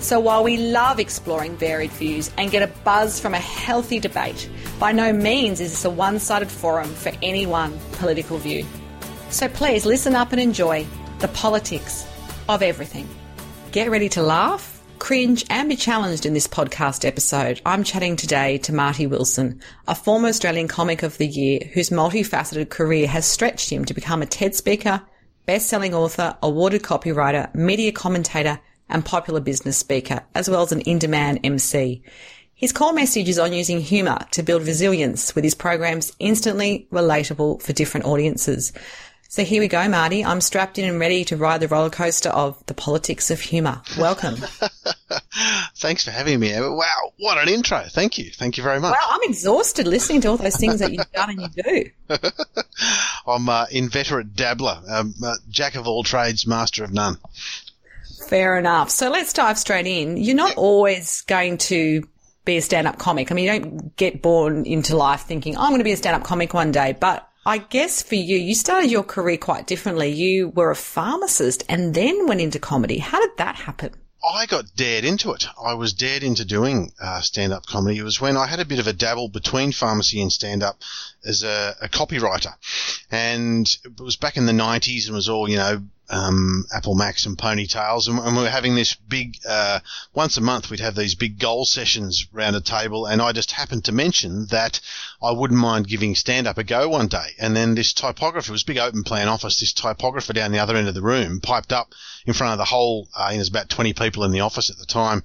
so while we love exploring varied views and get a buzz from a healthy debate, by no means is this a one sided forum for any one political view. So please listen up and enjoy the politics of everything. Get ready to laugh, cringe, and be challenged in this podcast episode. I'm chatting today to Marty Wilson, a former Australian Comic of the Year whose multifaceted career has stretched him to become a TED speaker, best selling author, awarded copywriter, media commentator, and popular business speaker, as well as an in-demand MC. His core message is on using humour to build resilience with his programs instantly relatable for different audiences. So here we go, Marty. I'm strapped in and ready to ride the roller coaster of the politics of humour. Welcome. Thanks for having me. Wow, what an intro. Thank you. Thank you very much. Well, I'm exhausted listening to all those things that you've done and you do. I'm an uh, inveterate dabbler, um, uh, jack of all trades, master of none. Fair enough. So let's dive straight in. You're not always going to be a stand-up comic. I mean, you don't get born into life thinking, oh, I'm going to be a stand-up comic one day. But I guess for you, you started your career quite differently. You were a pharmacist and then went into comedy. How did that happen? I got dared into it. I was dared into doing uh, stand-up comedy. It was when I had a bit of a dabble between pharmacy and stand-up as a, a copywriter, and it was back in the '90s and was all you know um, Apple Macs and ponytails, and, and, we were having this big uh, once a month. We'd have these big goal sessions round a table, and I just happened to mention that I wouldn't mind giving stand up a go one day. And then this typographer it was big open plan office. This typographer down the other end of the room piped up in front of the whole. Uh, there's about 20 people in the office at the time,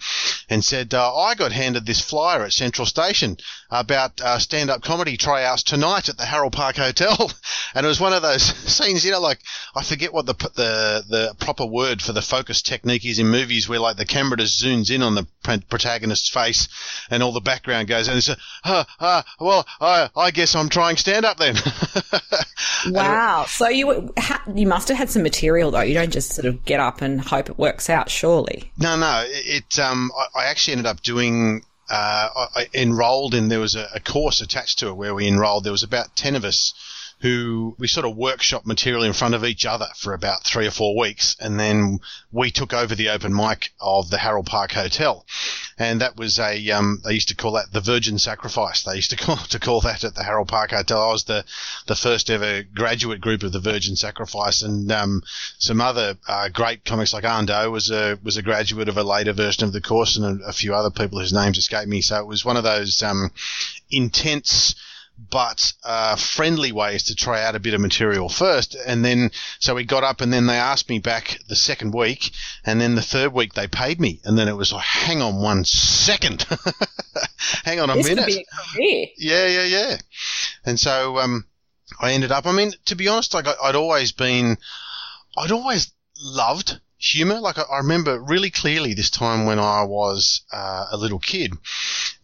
and said, uh, "I got handed this flyer at Central Station about uh, stand up comedy tryouts tonight at the Harold Park Hotel," and it was one of those scenes, you know, like I forget what the the the proper word for the focus technique is in movies where like the camera just zooms in on the protagonist's face and all the background goes and it's a, ah, ah, well, I, I guess I'm trying stand up then. wow. So you, you must have had some material though. You don't just sort of get up and hope it works out, surely. No, no. It, um, I, I actually ended up doing uh, I enrolled in there was a, a, course attached to it where we enrolled. There was about ten of us who we sort of workshop material in front of each other for about three or four weeks, and then we took over the open mic of the Harold Park Hotel, and that was a um, they used to call that the Virgin Sacrifice. They used to call to call that at the Harold Park Hotel. I was the the first ever graduate group of the Virgin Sacrifice, and um, some other uh, great comics like Anh Do was a was a graduate of a later version of the course, and a, a few other people whose names escape me. So it was one of those um, intense but uh, friendly ways to try out a bit of material first. And then, so we got up and then they asked me back the second week. And then the third week they paid me. And then it was like, hang on one second. hang on a this minute. A. Yeah, yeah, yeah. And so, um, I ended up, I mean, to be honest, like I'd always been, I'd always loved humor. Like I, I, remember really clearly this time when I was uh, a little kid,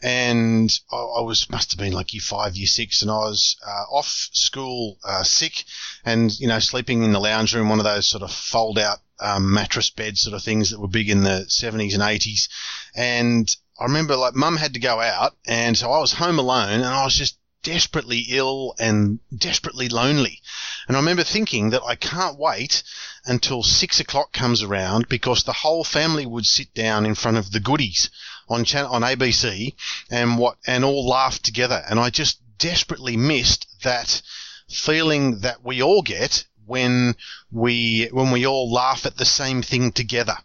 and I, I, was must have been like year five, year six, and I was uh, off school uh, sick, and you know sleeping in the lounge room, one of those sort of fold out um, mattress beds sort of things that were big in the seventies and eighties, and I remember like mum had to go out, and so I was home alone, and I was just desperately ill and desperately lonely. And I remember thinking that I can't wait until six o'clock comes around because the whole family would sit down in front of the goodies on channel, on ABC and what, and all laughed together. And I just desperately missed that feeling that we all get when we when we all laugh at the same thing together.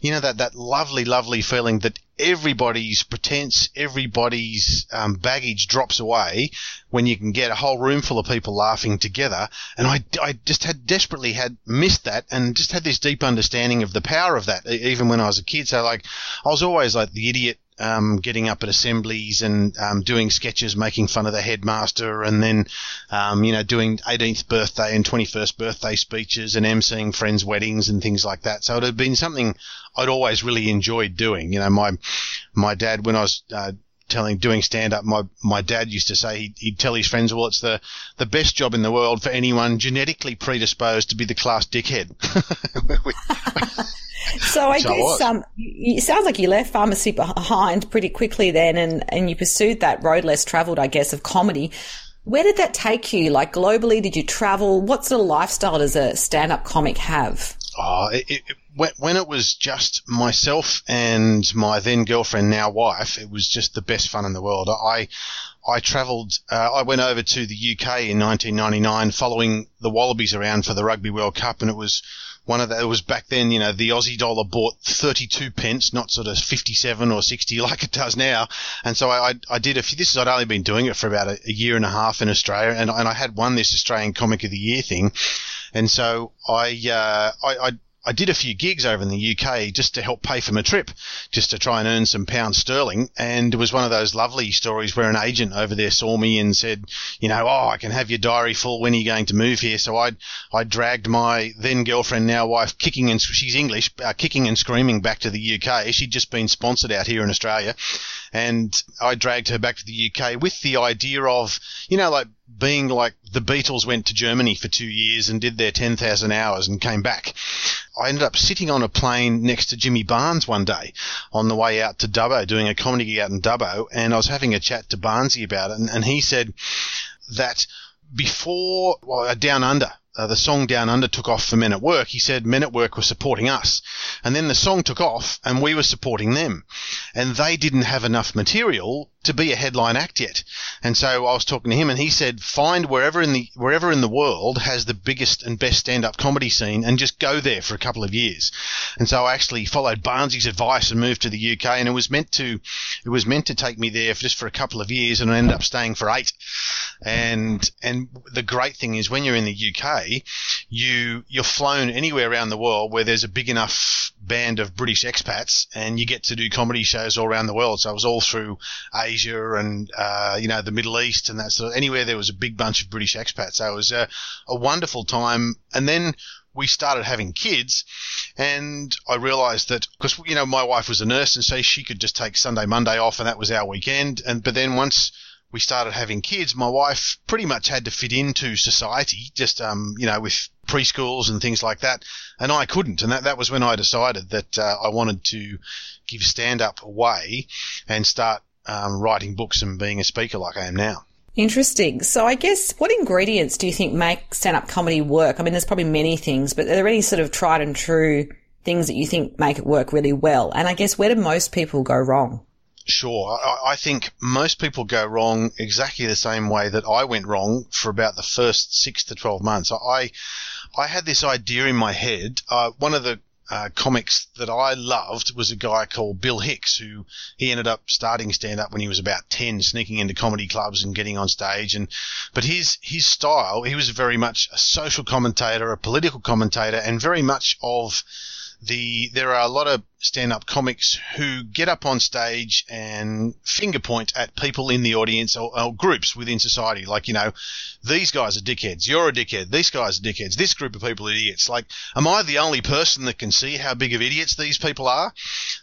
You know that that lovely, lovely feeling that everybody's pretense, everybody's um, baggage drops away when you can get a whole room full of people laughing together. And I, I just had desperately had missed that and just had this deep understanding of the power of that even when I was a kid. So like I was always like the idiot um, getting up at assemblies and um, doing sketches, making fun of the headmaster, and then um, you know doing 18th birthday and 21st birthday speeches and emceeing friends' weddings and things like that. So it had been something I'd always really enjoyed doing. You know, my my dad when I was uh, telling, doing stand up, my, my dad used to say he'd, he'd, tell his friends, well, it's the, the best job in the world for anyone genetically predisposed to be the class dickhead. so I guess um, it sounds like you left pharmacy behind pretty quickly then, and, and you pursued that road less travelled, I guess, of comedy. Where did that take you? Like globally, did you travel? What sort of lifestyle does a stand-up comic have? Oh, it, it, when it was just myself and my then girlfriend, now wife, it was just the best fun in the world. I, I travelled, uh, I went over to the UK in 1999 following the Wallabies around for the Rugby World Cup and it was one of the, it was back then, you know, the Aussie dollar bought 32 pence, not sort of 57 or 60 like it does now. And so I, I, did a few, this is, I'd only been doing it for about a, a year and a half in Australia and, and I had won this Australian Comic of the Year thing. And so I, uh, I, I I did a few gigs over in the UK just to help pay for my trip, just to try and earn some pounds sterling. And it was one of those lovely stories where an agent over there saw me and said, you know, oh, I can have your diary full. When are you going to move here? So I, I dragged my then girlfriend, now wife, kicking and she's English, uh, kicking and screaming back to the UK. She'd just been sponsored out here in Australia, and I dragged her back to the UK with the idea of, you know, like being like the Beatles went to Germany for two years and did their 10,000 hours and came back. I ended up sitting on a plane next to Jimmy Barnes one day on the way out to Dubbo, doing a comedy gig out in Dubbo, and I was having a chat to Barnesy about it, and, and he said that before well, Down Under, uh, the song Down Under took off for Men at Work, he said Men at Work were supporting us. And then the song took off and we were supporting them. And they didn't have enough material to be a headline act yet. And so I was talking to him and he said, find wherever in the, wherever in the world has the biggest and best stand-up comedy scene and just go there for a couple of years. And so I actually followed Barnesy's advice and moved to the UK and it was meant to, it was meant to take me there for just for a couple of years and I ended up staying for eight. And, and the great thing is when you're in the UK, you, you're flown anywhere around the world where there's a big enough band of British expats and you get to do comedy shows all around the world. So I was all through Asia and, uh, you know, the Middle East and that sort of anywhere there was a big bunch of British expats. So it was a, a wonderful time. And then we started having kids and I realized that because, you know, my wife was a nurse and so she could just take Sunday, Monday off and that was our weekend. And, but then once, we started having kids, my wife pretty much had to fit into society, just um, you know, with preschools and things like that, and I couldn't, and that that was when I decided that uh, I wanted to give stand up away and start um, writing books and being a speaker like I am now. Interesting. So I guess what ingredients do you think make stand up comedy work? I mean, there's probably many things, but are there any sort of tried and true things that you think make it work really well? And I guess where do most people go wrong? Sure. I, I, think most people go wrong exactly the same way that I went wrong for about the first six to 12 months. I, I had this idea in my head. Uh, one of the uh, comics that I loved was a guy called Bill Hicks, who he ended up starting stand up when he was about 10, sneaking into comedy clubs and getting on stage. And, but his, his style, he was very much a social commentator, a political commentator, and very much of, the there are a lot of stand-up comics who get up on stage and finger point at people in the audience or, or, groups within society. Like, you know, these guys are dickheads. You're a dickhead. These guys are dickheads. This group of people are idiots. Like, am I the only person that can see how big of idiots these people are?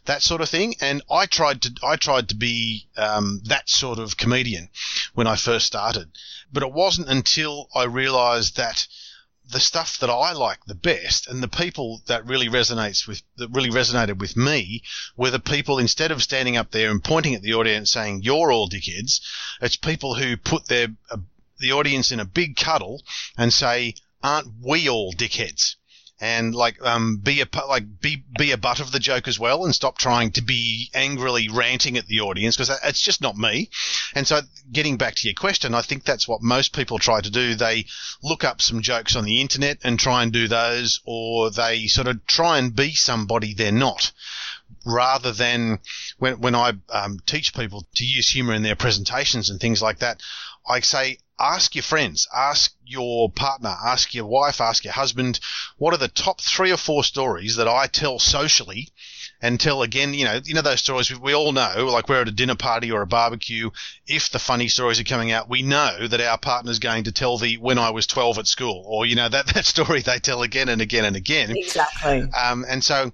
That sort of thing. And I tried to I tried to be um, that sort of comedian when I first started, but it wasn't until I realised that the stuff that I like the best and the people that really resonates with that really resonated with me were the people instead of standing up there and pointing at the audience saying you're all dickheads, it's people who put their uh, the audience in a big cuddle and say aren't we all dickheads? And like um, be a like be be a butt of the joke as well, and stop trying to be angrily ranting at the audience because it's just not me. And so, getting back to your question, I think that's what most people try to do. They look up some jokes on the internet and try and do those, or they sort of try and be somebody they're not rather than when, when I um, teach people to use humor in their presentations and things like that, I say, ask your friends, ask your partner, ask your wife, ask your husband, what are the top three or four stories that I tell socially and tell again, you know, you know those stories we all know, like we're at a dinner party or a barbecue. If the funny stories are coming out, we know that our partner's going to tell the when I was 12 at school, or you know that that story they tell again and again and again. Exactly. Um, and so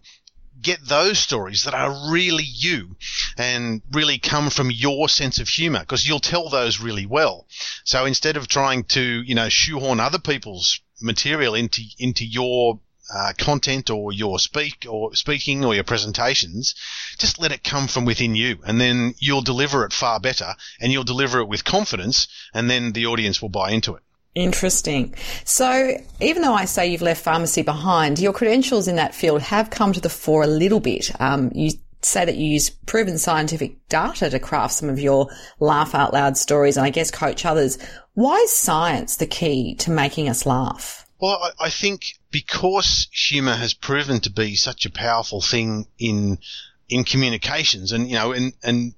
get those stories that are really you and really come from your sense of humor because you'll tell those really well. So instead of trying to, you know, shoehorn other people's material into, into your uh, content or your speak or speaking or your presentations, just let it come from within you and then you'll deliver it far better and you'll deliver it with confidence and then the audience will buy into it. Interesting. So, even though I say you've left pharmacy behind, your credentials in that field have come to the fore a little bit. Um, you say that you use proven scientific data to craft some of your laugh out loud stories and I guess coach others. Why is science the key to making us laugh? Well, I, I think because humour has proven to be such a powerful thing in in communications, and you know, and and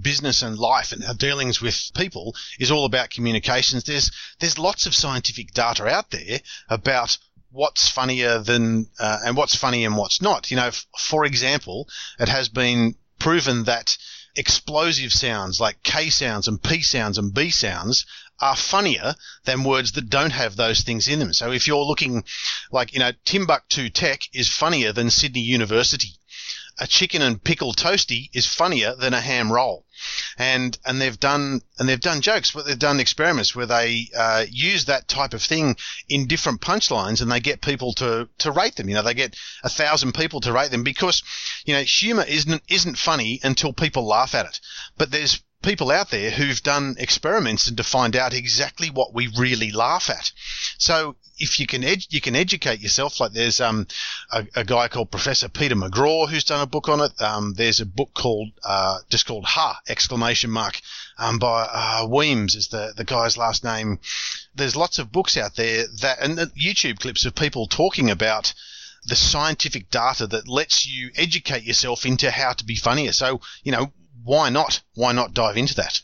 business and life and our dealings with people is all about communications. There's there's lots of scientific data out there about what's funnier than uh, and what's funny and what's not. You know, f- for example, it has been proven that explosive sounds like K sounds and P sounds and B sounds are funnier than words that don't have those things in them. So if you're looking like, you know, Timbuktu Tech is funnier than Sydney University. A chicken and pickle toasty is funnier than a ham roll. And, and they've done, and they've done jokes, but they've done experiments where they, uh, use that type of thing in different punchlines and they get people to, to rate them. You know, they get a thousand people to rate them because, you know, humor isn't, isn't funny until people laugh at it. But there's people out there who've done experiments and to find out exactly what we really laugh at. So if you can ed- you can educate yourself. Like there's um a, a, guy called Professor Peter McGraw who's done a book on it. Um, there's a book called uh, just called Ha exclamation mark um, by uh, Weems is the the guy's last name. There's lots of books out there that and the YouTube clips of people talking about the scientific data that lets you educate yourself into how to be funnier. So, you know, why not? Why not dive into that?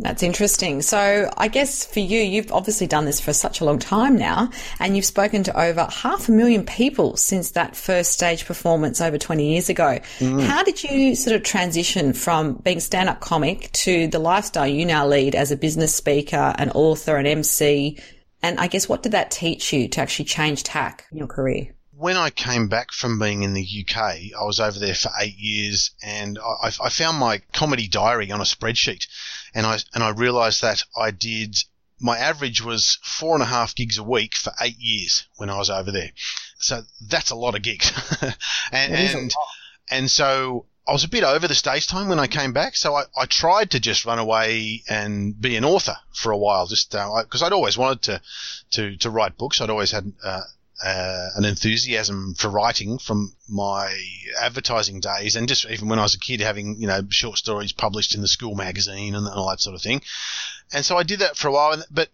That's interesting. So I guess for you, you've obviously done this for such a long time now, and you've spoken to over half a million people since that first stage performance over 20 years ago. Mm. How did you sort of transition from being stand-up comic to the lifestyle you now lead as a business speaker, an author, an MC? And I guess what did that teach you to actually change tack in your career? When I came back from being in the UK, I was over there for eight years, and I, I, found my comedy diary on a spreadsheet, and I and I realised that I did my average was four and a half gigs a week for eight years when I was over there. So that's a lot of gigs, and and, and so I was a bit over the stage time when I came back, so I, I tried to just run away and be an author for a while, just because uh, I'd always wanted to, to to write books. I'd always had uh, uh, an enthusiasm for writing from my advertising days, and just even when I was a kid, having you know short stories published in the school magazine and all that sort of thing. And so I did that for a while, but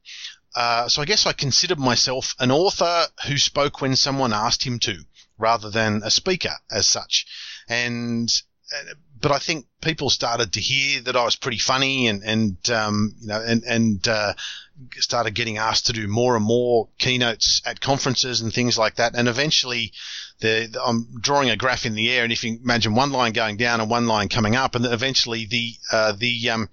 uh, so I guess I considered myself an author who spoke when someone asked him to, rather than a speaker as such. And but I think people started to hear that I was pretty funny and, and, um, you know, and, and, uh, started getting asked to do more and more keynotes at conferences and things like that. And eventually the, I'm drawing a graph in the air. And if you imagine one line going down and one line coming up and eventually the, uh, the, um,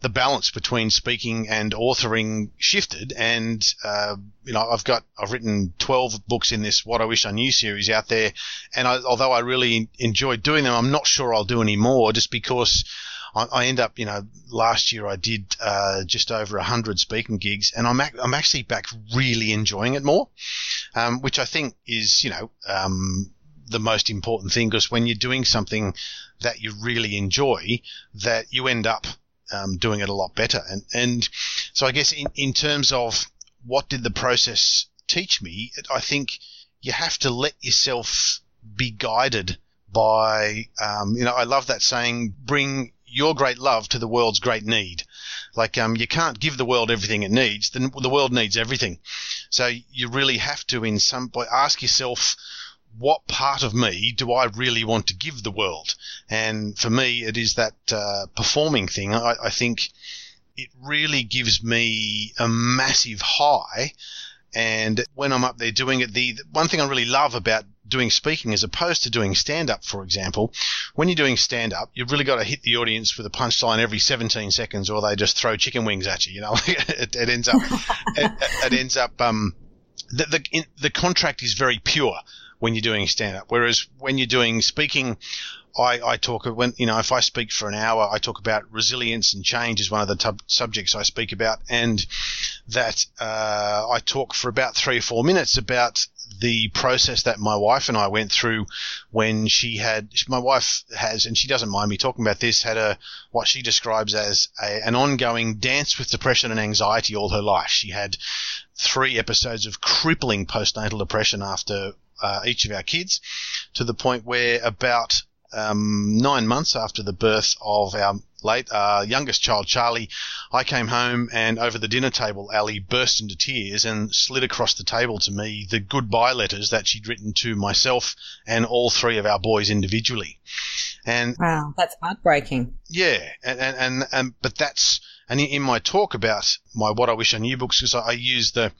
the balance between speaking and authoring shifted. And, uh, you know, I've got, I've written 12 books in this What I Wish I Knew series out there. And I, although I really enjoyed doing them, I'm not sure I'll do any more just because I, I end up, you know, last year I did, uh, just over hundred speaking gigs and I'm, ac- I'm actually back really enjoying it more. Um, which I think is, you know, um, the most important thing because when you're doing something that you really enjoy, that you end up um, doing it a lot better. And, and so I guess in, in terms of what did the process teach me, I think you have to let yourself be guided by, um, you know, I love that saying, bring your great love to the world's great need. Like, um, you can't give the world everything it needs. The, the world needs everything. So you really have to, in some ask yourself, what part of me do I really want to give the world? And for me, it is that uh, performing thing. I, I, think it really gives me a massive high. And when I'm up there doing it, the, the one thing I really love about doing speaking as opposed to doing stand up, for example, when you're doing stand up, you've really got to hit the audience with a punchline every 17 seconds or they just throw chicken wings at you. You know, it, it ends up, it, it, ends up, um, the, the, in, the contract is very pure when you're doing stand up. Whereas when you're doing speaking, I, I talk when you know if I speak for an hour, I talk about resilience and change is one of the tub- subjects I speak about, and that uh, I talk for about three or four minutes about the process that my wife and I went through when she had my wife has and she doesn't mind me talking about this had a what she describes as a, an ongoing dance with depression and anxiety all her life. She had three episodes of crippling postnatal depression after uh, each of our kids, to the point where about um, nine months after the birth of our late uh, youngest child, Charlie, I came home and over the dinner table, Ali burst into tears and slid across the table to me the goodbye letters that she'd written to myself and all three of our boys individually. And wow, that's heartbreaking. Yeah, and and and, and but that's and in, my talk about my What I Wish I Knew books, because I, I use the,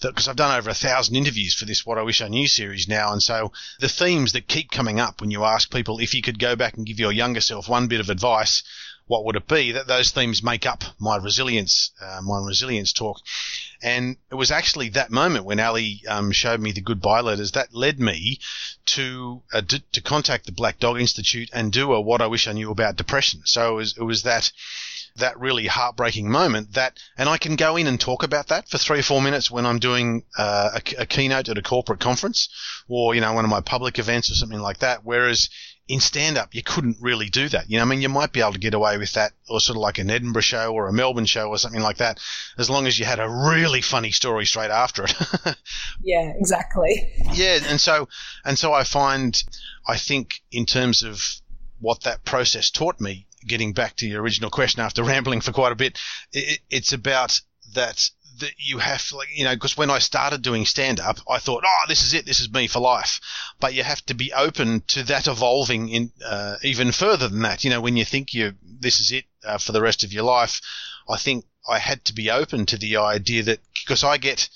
because I've done over a thousand interviews for this What I Wish I Knew series now, and so the themes that keep coming up when you ask people if you could go back and give your younger self one bit of advice, what would it be? That those themes make up my resilience, uh, my resilience talk. And it was actually that moment when Ali um, showed me the goodbye letters that led me to uh, d- to contact the Black Dog Institute and do a what I wish I knew about depression. So it was, it was that that really heartbreaking moment that, and I can go in and talk about that for three or four minutes when I'm doing uh, a, a, keynote at a corporate conference or, you know, one of my public events or something like that. Whereas in stand up, you couldn't really do that. You know, I mean, you might be able to get away with that or sort of like an Edinburgh show or a Melbourne show or something like that, as long as you had a really funny story straight after it. yeah, exactly. Yeah. And so, and so I find, I think in terms of what that process taught me, getting back to your original question after rambling for quite a bit, it, it's about that that you have like you know because when I started doing stand up I thought oh this is it. This is me for life. But you have to be open to that evolving in uh, even further than that. You know when you think you this is it uh, for the rest of your life I think I had to be open to the idea that because I get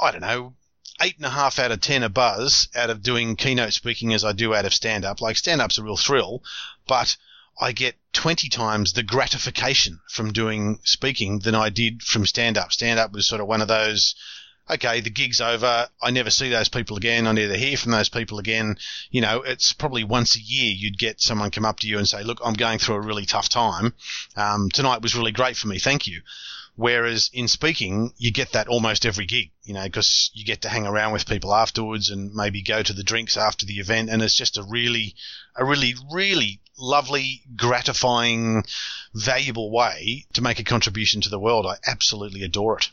I don't know eight and a half out of ten a buzz out of doing keynote speaking as I do out of stand up like stand up's a real thrill but I get 20 times the gratification from doing speaking than I did from stand up. Stand up was sort of one of those, okay, the gig's over. I never see those people again. I never hear from those people again. You know, it's probably once a year you'd get someone come up to you and say, look, I'm going through a really tough time. Um, tonight was really great for me. Thank you. Whereas in speaking, you get that almost every gig, you know, because you get to hang around with people afterwards and maybe go to the drinks after the event. And it's just a really, a really, really lovely, gratifying, valuable way to make a contribution to the world. I absolutely adore it.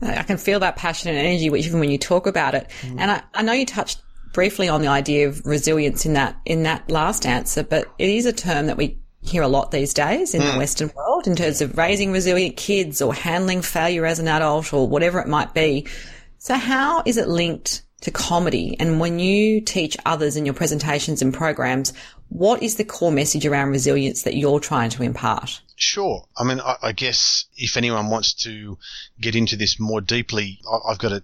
I can feel that passion and energy, which even when you talk about it. Mm. And I, I know you touched briefly on the idea of resilience in that in that last answer, but it is a term that we hear a lot these days in mm. the Western world in terms of raising resilient kids or handling failure as an adult or whatever it might be. So how is it linked to comedy? And when you teach others in your presentations and programs, what is the core message around resilience that you're trying to impart? Sure. I mean, I, I guess if anyone wants to get into this more deeply, I, I've got a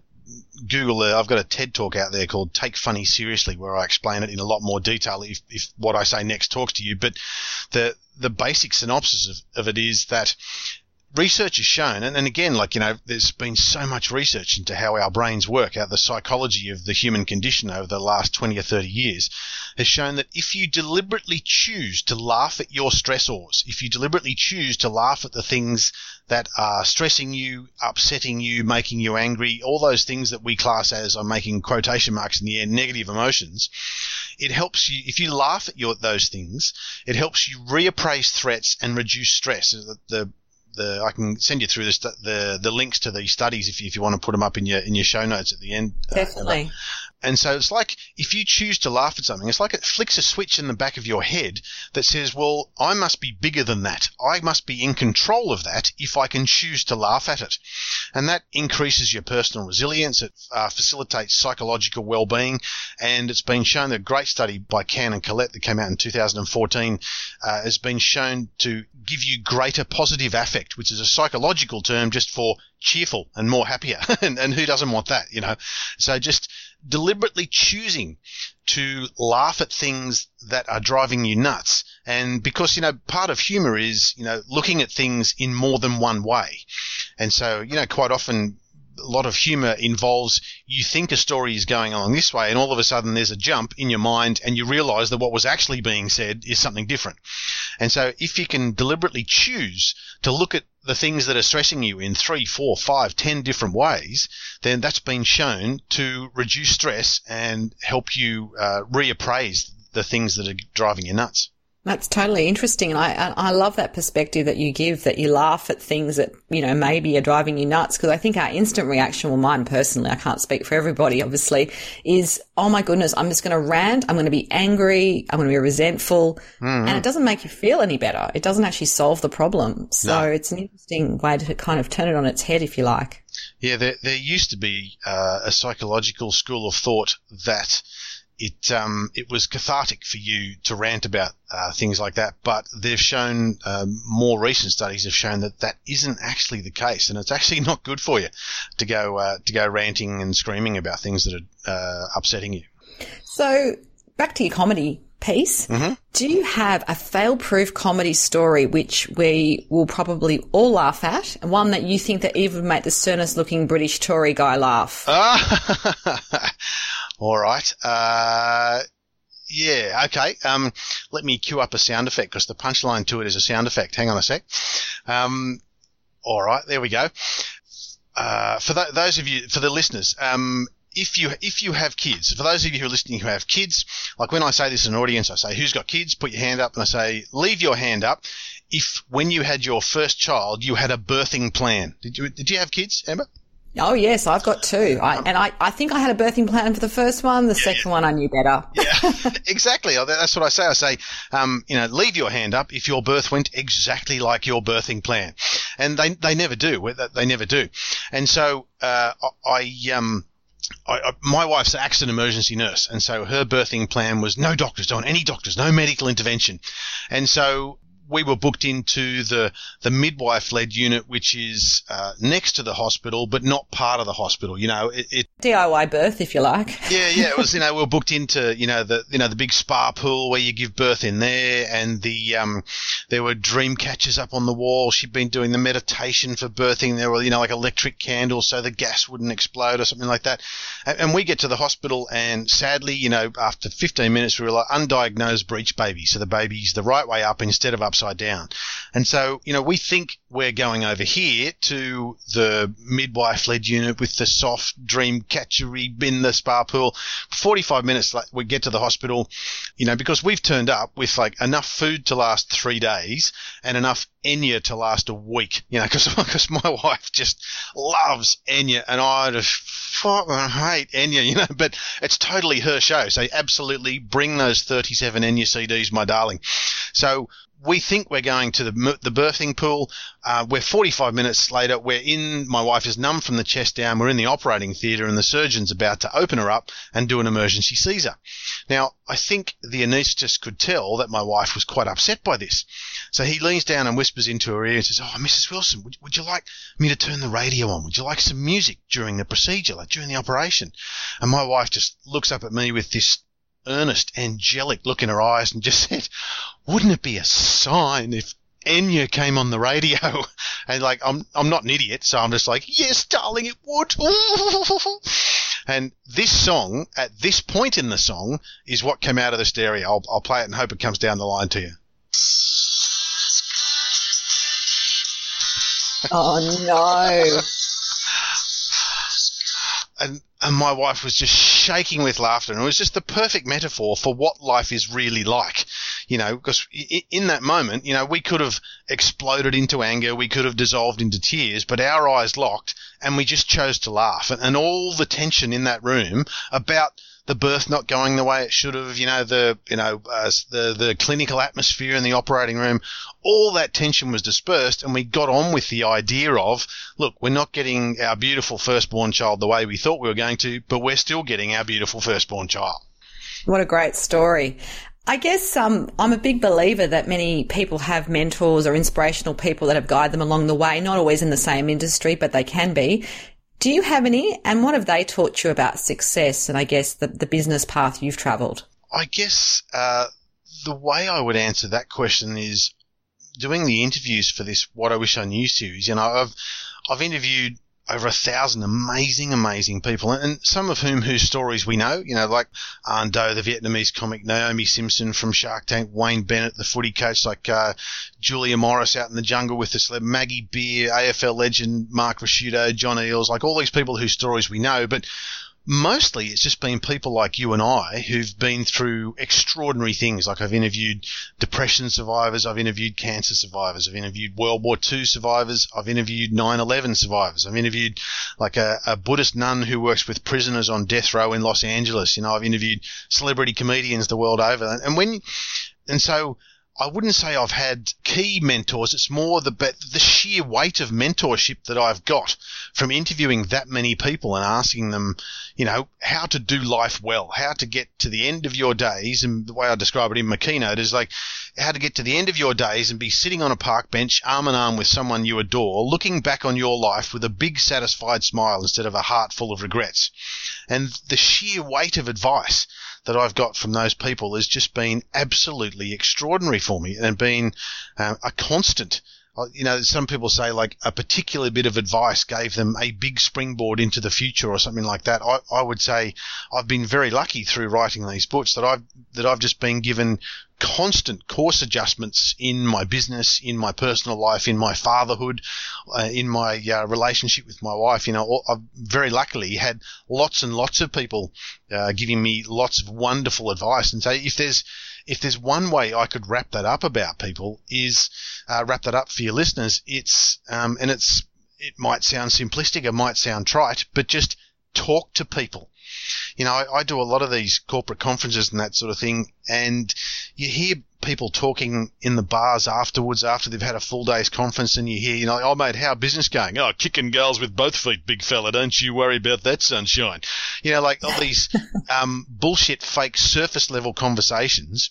Google, uh, I've got a TED talk out there called Take Funny Seriously, where I explain it in a lot more detail if, if what I say next talks to you. But the, the basic synopsis of, of it is that research has shown, and, and again, like, you know, there's been so much research into how our brains work, how the psychology of the human condition over the last 20 or 30 years has shown that if you deliberately choose to laugh at your stressors, if you deliberately choose to laugh at the things that are stressing you, upsetting you, making you angry, all those things that we class as, I'm making quotation marks in the air, negative emotions, it helps you, if you laugh at your, those things, it helps you reappraise threats and reduce stress. The, the the I can send you through the the, the links to these studies if you, if you want to put them up in your in your show notes at the end. Uh, Definitely. Uh, and so it's like if you choose to laugh at something, it's like it flicks a switch in the back of your head that says, well, I must be bigger than that. I must be in control of that if I can choose to laugh at it. And that increases your personal resilience. It uh, facilitates psychological well-being. And it's been shown that a great study by Cann and Collette that came out in 2014 uh, has been shown to give you greater positive affect, which is a psychological term just for cheerful and more happier. and, and who doesn't want that, you know? So just deliberately choosing to laugh at things that are driving you nuts. And because, you know, part of humor is, you know, looking at things in more than one way. And so, you know, quite often a lot of humor involves you think a story is going along this way, and all of a sudden there's a jump in your mind, and you realize that what was actually being said is something different. And so, if you can deliberately choose to look at the things that are stressing you in three, four, five, ten different ways, then that's been shown to reduce stress and help you uh, reappraise the things that are driving you nuts. That's totally interesting. And I, I love that perspective that you give that you laugh at things that, you know, maybe are driving you nuts. Cause I think our instant reaction, well, mine personally, I can't speak for everybody, obviously, is, oh my goodness, I'm just going to rant. I'm going to be angry. I'm going to be resentful. Mm-hmm. And it doesn't make you feel any better. It doesn't actually solve the problem. So no. it's an interesting way to kind of turn it on its head, if you like. Yeah. There, there used to be uh, a psychological school of thought that, it um, it was cathartic for you to rant about uh, things like that. But they've shown um, more recent studies have shown that that isn't actually the case, and it's actually not good for you to go uh, to go ranting and screaming about things that are uh, upsetting you. So back to your comedy piece. Mm-hmm. Do you have a fail-proof comedy story which we will probably all laugh at, and one that you think that even make the sternest-looking British Tory guy laugh? All right. Uh, yeah, okay. Um, let me cue up a sound effect because the punchline to it is a sound effect. Hang on a sec. Um, all right, there we go. Uh, for th- those of you, for the listeners, um, if you if you have kids, for those of you who are listening who have kids, like when I say this in an audience, I say, "Who's got kids?" Put your hand up, and I say, "Leave your hand up." If when you had your first child, you had a birthing plan. Did you did you have kids, Amber? Oh yes, I've got two, I, and I, I think I had a birthing plan for the first one. The yeah, second yeah. one I knew better. yeah, exactly. Oh, that's what I say. I say, um, you know, leave your hand up if your birth went exactly like your birthing plan, and they they never do. They never do, and so uh, I um. I, my wife's an accident emergency nurse, and so her birthing plan was no doctors, don't any doctors, no medical intervention, and so we were booked into the the midwife led unit, which is uh, next to the hospital, but not part of the hospital. You know, it, it, DIY birth, if you like. yeah, yeah. It was you know we were booked into you know the you know the big spa pool where you give birth in there, and the um there were dream catchers up on the wall. She'd been doing the meditation for birthing. There were you know like electric candles so the gas wouldn't explode or something like that. And, and we get to the hospital, and sadly, you know, after 15 minutes, we were like undiagnosed breech baby. So the baby's the right way up instead of upside upside down. And so, you know, we think we're going over here to the midwife led unit with the soft dream catchery bin, the spa pool. 45 minutes, we get to the hospital, you know, because we've turned up with like enough food to last three days and enough Enya to last a week, you know, because my wife just loves Enya and I just fucking hate Enya, you know, but it's totally her show. So absolutely bring those 37 Enya CDs, my darling. So we think we're going to the, the birthing pool. Uh, we're 45 minutes later. We're in, my wife is numb from the chest down. We're in the operating theatre and the surgeon's about to open her up and do an emergency Caesar. Now, I think the anaesthetist could tell that my wife was quite upset by this. So he leans down and whispers into her ear and says, Oh, Mrs. Wilson, would, would you like me to turn the radio on? Would you like some music during the procedure, like during the operation? And my wife just looks up at me with this earnest, angelic look in her eyes and just said, wouldn't it be a sign if Enya came on the radio? And like, I'm, I'm not an idiot, so I'm just like, yes, darling, it would. and this song, at this point in the song, is what came out of the stereo. I'll, I'll play it and hope it comes down the line to you. Oh no and and my wife was just shaking with laughter, and it was just the perfect metaphor for what life is really like. You know, because in that moment, you know, we could have exploded into anger, we could have dissolved into tears, but our eyes locked, and we just chose to laugh, and, all the tension in that room about the birth not going the way it should have, you know, the, you know, uh, the, the clinical atmosphere in the operating room, all that tension was dispersed and we got on with the idea of, look, we're not getting our beautiful firstborn child the way we thought we were going to, but we're still getting our beautiful firstborn child. What a great story. I guess um, I'm a big believer that many people have mentors or inspirational people that have guided them along the way, not always in the same industry, but they can be. Do you have any? And what have they taught you about success and I guess the, the business path you've traveled? I guess uh, the way I would answer that question is doing the interviews for this What I Wish I Knew series. You know, I've I've interviewed over a thousand amazing, amazing people, and some of whom whose stories we know, you know, like Anh Do, the Vietnamese comic, Naomi Simson from Shark Tank, Wayne Bennett, the footy coach, like uh, Julia Morris out in the jungle with the celeb, Maggie Beer, AFL legend Mark Ricciuto, John Eales, like all these people whose stories we know, but mostly it's just been people like you and I who've been through extraordinary things. Like I've interviewed depression survivors, I've interviewed cancer survivors, I've interviewed World War II survivors, I've interviewed 9/11 survivors, I've interviewed like a, a Buddhist nun who works with prisoners on death row in Los Angeles. You know, I've interviewed celebrity comedians the world over, and when and so I wouldn't say I've had key mentors. It's more the the sheer weight of mentorship that I've got from interviewing that many people and asking them, you know, how to do life well, how to get to the end of your days. And the way I describe it in my keynote is like how to get to the end of your days and be sitting on a park bench, arm in arm with someone you adore, looking back on your life with a big satisfied smile instead of a heart full of regrets. And the sheer weight of advice that I've got from those people has just been absolutely extraordinary for me and been uh, a constant. Uh, you know, some people say like a particular bit of advice gave them a big springboard into the future or something like that. I, I would say I've been very lucky through writing these books that I've that I've just been given constant course adjustments in my business, in my personal life, in my fatherhood, uh, in my uh, relationship with my wife. You know, I've very luckily had lots and lots of people uh, giving me lots of wonderful advice. And so if there's if there's one way I could wrap that up about people is uh, wrap that up for your listeners. It's um, and it's it might sound simplistic, it might sound trite, but just talk to people you know, I, I, do a lot of these corporate conferences and that sort of thing, and you hear people talking in the bars afterwards after they've had a full day's conference, and you hear, you know, oh mate, how business going? Oh, kicking girls with both feet, big fella. Don't you worry about that sunshine. You know, like all these um, bullshit, fake surface level conversations.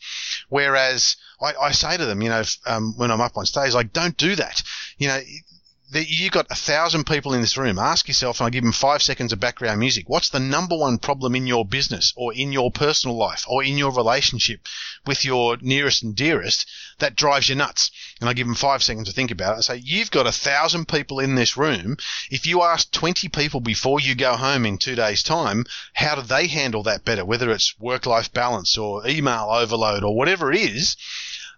Whereas I, I say to them, you know, um, when I'm up on stage, like, don't do that. You know, you've got a thousand people in this room. Ask yourself, and I give them five seconds of background music. What's the number one problem in your business or in your personal life or in your relationship with your nearest and dearest that drives you nuts? And I give them five seconds to think about it. I say, you've got a thousand people in this room. If you ask 20 people before you go home in two days time, how do they handle that better? Whether it's work life balance or email overload or whatever it is,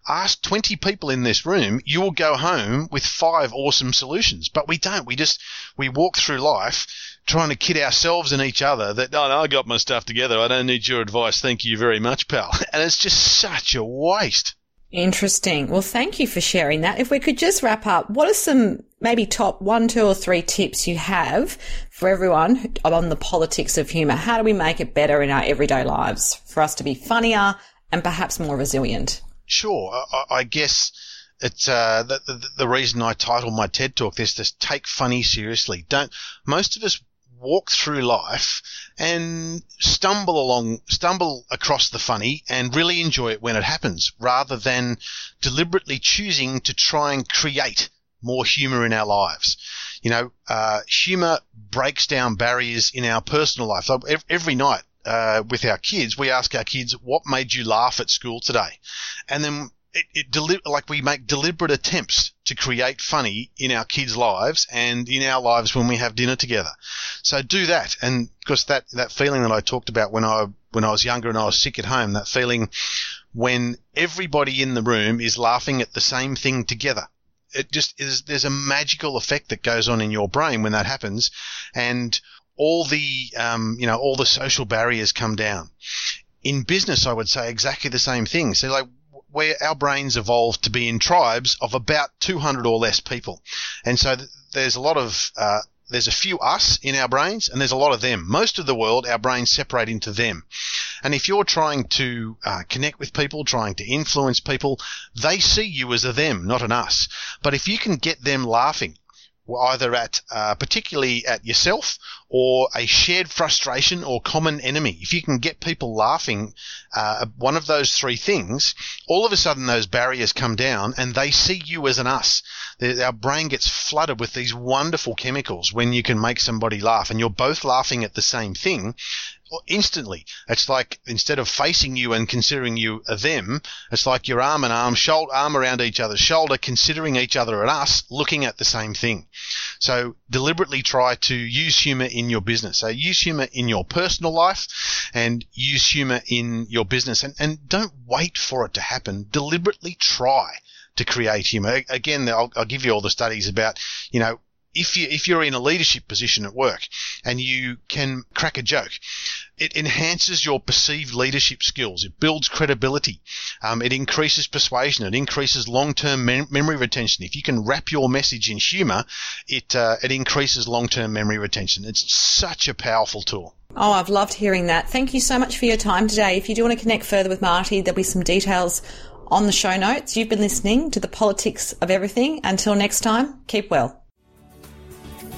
ask 20 people in this room, you will go home with five awesome solutions. But we don't. We just, we walk through life trying to kid ourselves and each other that, oh, no, I got my stuff together. I don't need your advice. Thank you very much, pal. And it's just such a waste. Interesting. Well, thank you for sharing that. If we could just wrap up, what are some maybe top one, two, or three tips you have for everyone on the politics of humour? How do we make it better in our everyday lives for us to be funnier and perhaps more resilient? Sure. I, I guess it's uh, the, the, the reason I title my TED talk this: this take funny seriously. Don't most of us walk through life and stumble along, stumble across the funny and really enjoy it when it happens, rather than deliberately choosing to try and create more humor in our lives. You know, uh, humor breaks down barriers in our personal life. every night uh, with our kids, we ask our kids, "What made you laugh at school today?" And then it, it deli- like we make deliberate attempts to create funny in our kids' lives and in our lives when we have dinner together. So do that, and because that that feeling that I talked about when I when I was younger and I was sick at home, that feeling when everybody in the room is laughing at the same thing together. It just is, there's a magical effect that goes on in your brain when that happens. And all the um, you know all the social barriers come down. In business, I would say exactly the same thing. So like where our brains evolved to be in tribes of about 200 or less people, and so th- there's a lot of uh, there's a few us in our brains and there's a lot of them. Most of the world, our brains separate into them. And if you're trying to uh, connect with people, trying to influence people, they see you as a them, not an us. But if you can get them laughing, either at uh, particularly at yourself or a shared frustration or common enemy. If you can get people laughing, uh, one of those three things, all of a sudden those barriers come down and they see you as an us. Our brain gets flooded with these wonderful chemicals when you can make somebody laugh and you're both laughing at the same thing instantly. It's like instead of facing you and considering you a them, it's like your arm and arm, shoulder, arm around each other's shoulder, considering each other and us, looking at the same thing. So deliberately try to use humor in your business. So use humor in your personal life and use humor in your business and, and don't wait for it to happen. Deliberately try to create humor. Again, I'll, I'll give you all the studies about, you know, if you if you're in a leadership position at work and you can crack a joke, it enhances your perceived leadership skills. It builds credibility. Um, it increases persuasion. It increases long-term mem- memory retention. If you can wrap your message in humor, it uh, it increases long-term memory retention. It's such a powerful tool. Oh, I've loved hearing that. Thank you so much for your time today. If you do want to connect further with Marty, there'll be some details on the show notes. You've been listening to the politics of everything. Until next time, keep well.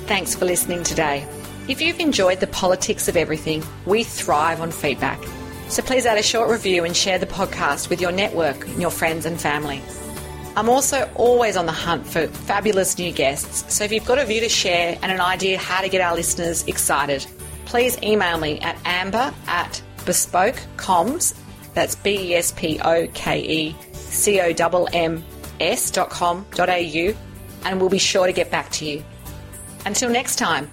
Thanks for listening today. If you've enjoyed the politics of everything, we thrive on feedback. So please add a short review and share the podcast with your network your friends and family. I'm also always on the hunt for fabulous new guests, so if you've got a view to share and an idea how to get our listeners excited, please email me at amber at bespokecomms, that's B-E-S-P-O-K-E-C-O-M-M-S dot com dot au, and we'll be sure to get back to you. Until next time.